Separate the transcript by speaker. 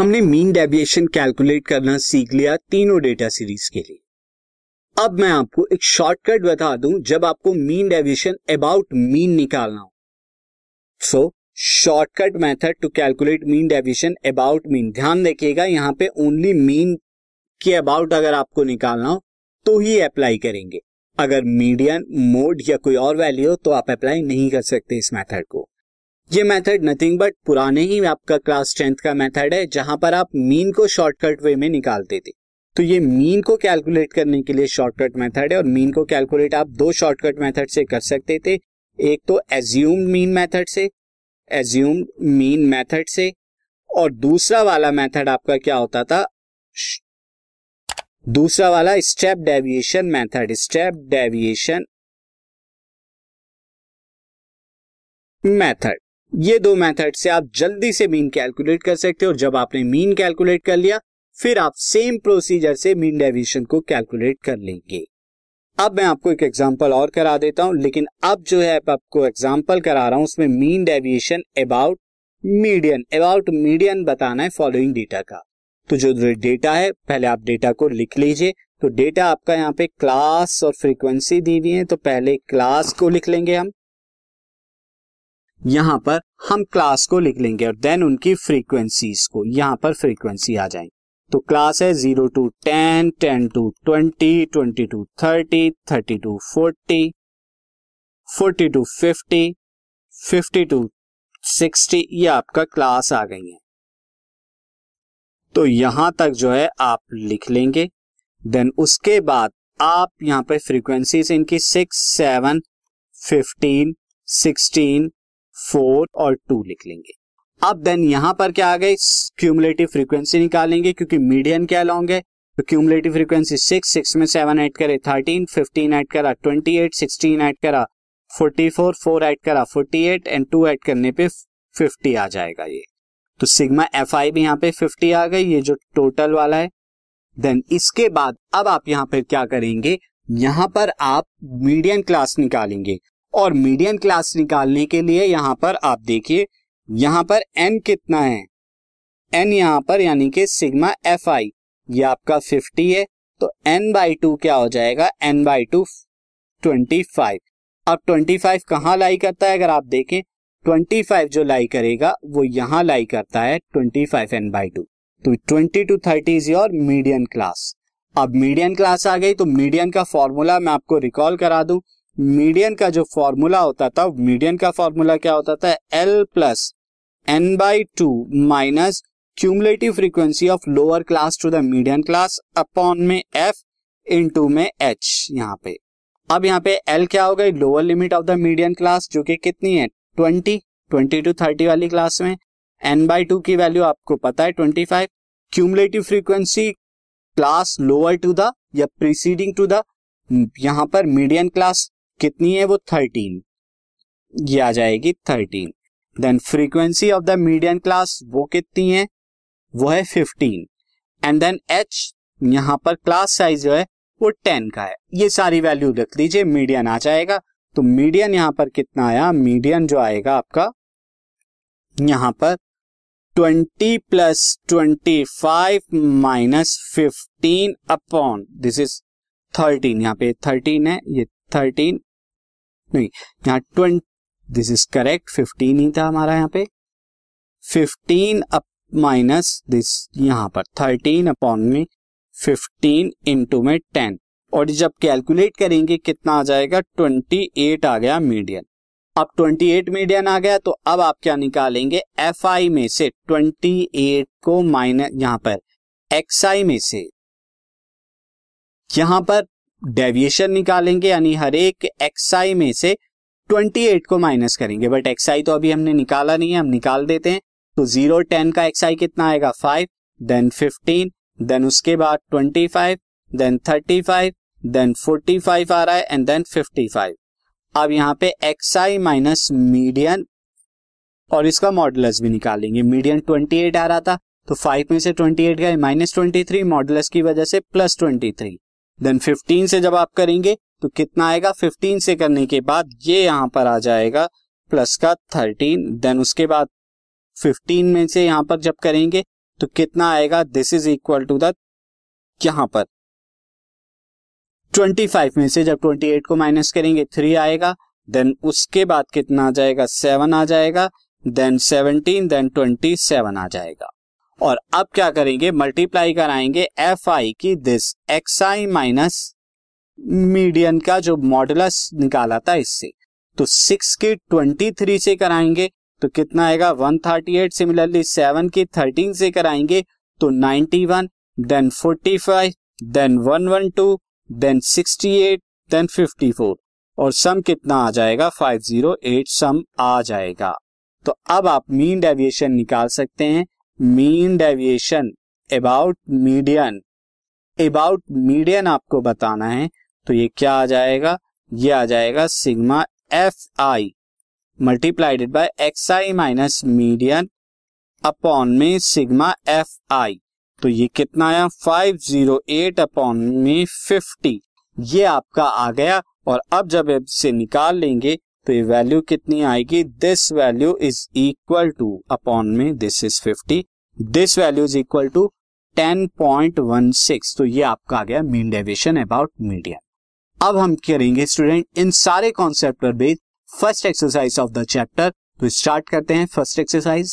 Speaker 1: हमने mean deviation calculate करना सीख लिया तीनों डेटा सीरीज़ के लिए। अब मैं आपको एक शॉर्टकट बता दूँ जब आपको मीन डेविएशन अबाउट मीन निकालना हो। So shortcut method to calculate mean deviation about mean ध्यान रखिएगा, यहाँ पे ओनली मीन के अबाउट अगर आपको निकालना हो तो ही अप्लाई करेंगे। अगर मीडियन मोड या कोई और वैल्यू हो तो आप अप्लाई नहीं कर सकते इस मेथड को। ये मेथड नथिंग बट पुराने ही आपका क्लास टेंथ का मेथड है, जहाँ पर आप मीन को शॉर्टकट वे में निकालते थे तो ये मीन को कैलकुलेट करने के लिए शॉर्टकट मेथड है और मीन को कैलकुलेट आप दो शॉर्टकट मेथड से कर सकते थे। एक तो एज्यूम मीन मेथड से एज्यूम मीन मेथड से, और दूसरा वाला मेथड आपका क्या होता था? दूसरा वाला step deviation method step deviation method ये दो मेथड से आप जल्दी से मीन कैलकुलेट कर सकते हो। और जब आपने मीन कैलकुलेट कर लिया, फिर आप सेम प्रोसीजर से मीन डेविएशन को कैलकुलेट कर लेंगे। अब मैं आपको एक एग्जांपल और करा देता हूँ, लेकिन अब जो है आपको एग्जांपल करा रहा हूँ, उसमें mean deviation about median. About median बताना है फॉलोइंग डेटा का। तो जो डेटा है, पहले आप डेटा को लिख लीजिए। तो डेटा आपका यहाँ पे क्लास और फ्रीक्वेंसी दी हुई है तो पहले क्लास को लिख लेंगे हम। यहाँ पर हम क्लास को लिख लेंगे और देन उनकी फ्रीक्वेंसीज को, यहाँ पर फ्रीक्वेंसी आ जाएँगे। तो क्लास है zero to ten ten to twenty twenty to thirty thirty to forty forty to fifty fifty to sixty ये आपका क्लास आ गई है। तो यहाँ तक जो है आप लिख लेंगे। देन उसके बाद आप यहाँ पर फ्रीक्वेंसी इनकी six seven fifteen sixteen four और टू लिख लेंगे। अब देन यहाँ पर क्या आ गए क्यूमुलेटिव फ्रीक्वेंसी निकालेंगे क्योंकि मीडियन क्या लॉन्ग है? तो क्यूमुलेटिव फ्रीक्वेंसी सिक्स सिक्स में सेवन ऐड करे थर्टीन फिफ्टीन ऐड करा ट्वेंटी एट सिक्सटीन ऐड करा फोर्टी फोर फोर ऐड करा forty eight and two add करने पे फिफ्टी आ जाएगा ये। तो सिग्मा एफ़ आई भी यहाँ पे फिफ्टी आ गई, ये जो टोटल वाला है। देन इसके बाद अब आप यहाँ पर क्या करेंगे? यहाँ पर आप मीडियन क्लास निकालेंगे। और मीडियन क्लास निकालने के लिए यहाँ पर आप देखिए, यहाँ पर एन कितना है? एन यहाँ पर यानी कि सिग्मा एफ़ आई ये आपका फिफ्टी है तो एन बाई टू क्या हो जाएगा? N by two twenty five अब ट्वेंटी फाइव कहाँ लाई करता है? अगर आप देखें ट्वेंटी फाइव जो लाई करेगा, वो यहाँ लाई करता है twenty five N by two तो twenty to thirty is your median class अब मीडियन क्लास आ गई तो मीडियन का फॉर्मूला मैं आपको रिकॉल करा दूँ। मीडियन का जो फॉर्मूला होता था, मीडियन का फॉर्मूला क्या होता था? L plus N by two minus cumulative frequency of lower class to the median class upon में एफ़ इन टू में एच यहाँ पे। अब यहाँ पे एल क्या हो गई? Lower limit of the median class जो कि कितनी है? ट्वेंटी ट्वेंटी टू थर्टी वाली क्लास में। एन बाई टू की वैल्यू आपको पता है twenty five cumulative frequency class lower to the या प्रीसीडिंग टू द यहाँ पर मीडियन क्लास कितनी है वो? थर्टीन ये आ जाएगी thirteen then frequency of the medium class वो कितनी है? वो है फिफ्टीन एंड देन एच यहाँ पर क्लास साइज़ जो है, वो टेन का है. ये सारी वैल्यू रख लीजिए मीडियन आ जाएगा. तो मीडियन यहाँ पर कितना आया? मीडियन जो आएगा आपका, यहाँ पर twenty plus twenty five minus fifteen upon this is thirteen यहाँ पे थर्टीन है, ये थर्टीन नहीं, यहाँ twenty this is correct fifteen ही था हमारा यहाँ पे। फिफ्टीन अप माइनस दिस यहाँ पर थर्टीन अपॉन में फिफ्टीन इंटू में टेन और जब कैलकुलेट करेंगे, कितना आ जाएगा? ट्वेंटी एट आ गया मीडियन अब ट्वेंटी एट मीडियन आ गया तो अब आप क्या निकालेंगे? एफ़ आई में से ट्वेंटी एट को माइनस यहाँ पर एक्स आई में से। यहाँ पर डेविएशन निकालेंगे, यानी हर एक एक्स आई में से 28 को माइनस करेंगे। बट एक्स आई तो अभी हमने निकाला नहीं है, हम निकाल देते हैं। तो ज़ीरो टेन का एक्स आई कितना आएगा? फाइव देन फिफ्टीन देन उसके बाद twenty five then thirty five then forty five आ रहा है एंड देन फिफ्टी फाइव अब यहाँ पे एक्स आई माइनस मीडियन और इसका मॉडुलस भी निकालेंगे। मीडियन ट्वेंटी एट आ रहा था तो फाइव में से ट्वेंटी एट गए माइनस ट्वेंटी थ्री मॉडुलस की वजह से plus twenty three then fifteen से जब आप करेंगे तो कितना आएगा? फिफ्टीन से करने के बाद ये यहाँ पर आ जाएगा प्लस का थर्टीन देन उसके बाद फिफ्टीन में से यहाँ पर जब करेंगे तो कितना आएगा? This is equal to the यहाँ पर। 25 में से जब 28 को माइनस करेंगे थ्री आएगा. देन उसके बाद कितना आ जाएगा? सेवन आ जाएगा. देन 17 देन 27 आ जाएगा। और अब क्या करेंगे? मल्टीप्लाई कराएँगे एफ़ आई की this X I minus median का जो मॉडुलस निकाला था इससे। तो सिक्स की ट्वेंटी थ्री से कराएँगे तो कितना आएगा? One thirty eight similarly seven की थर्टीन से कराएँगे तो ninety one then forty five then one one two then sixty eight then fifty four और सम कितना आ जाएगा? फाइव ज़ीरो एट सम आ जाएगा। तो अब आप मीन डेविएशन निकाल सकते हैं। Mean deviation about median about median आपको बताना है तो ये क्या आ जाएगा? ये आ जाएगा sigma F I multiplied by X I minus median upon में सिग्मा एफ़ आई तो ये कितना आया? फाइव ज़ीरो एट अपॉन में फिफ्टी ये आपका आ गया और अब जब इसे निकाल लेंगे तो ये वैल्यू कितनी आएगी? This value is equal to upon में this is fifty this value is equal to ten point one six तो ये आपका आ गया मीन डेविएशन अबाउट मीडियम अब हम करेंगे स्टूडेंट इन सारे कॉन्सेप्ट पर based first exercise of the chapter तो स्टार्ट करते हैं first exercise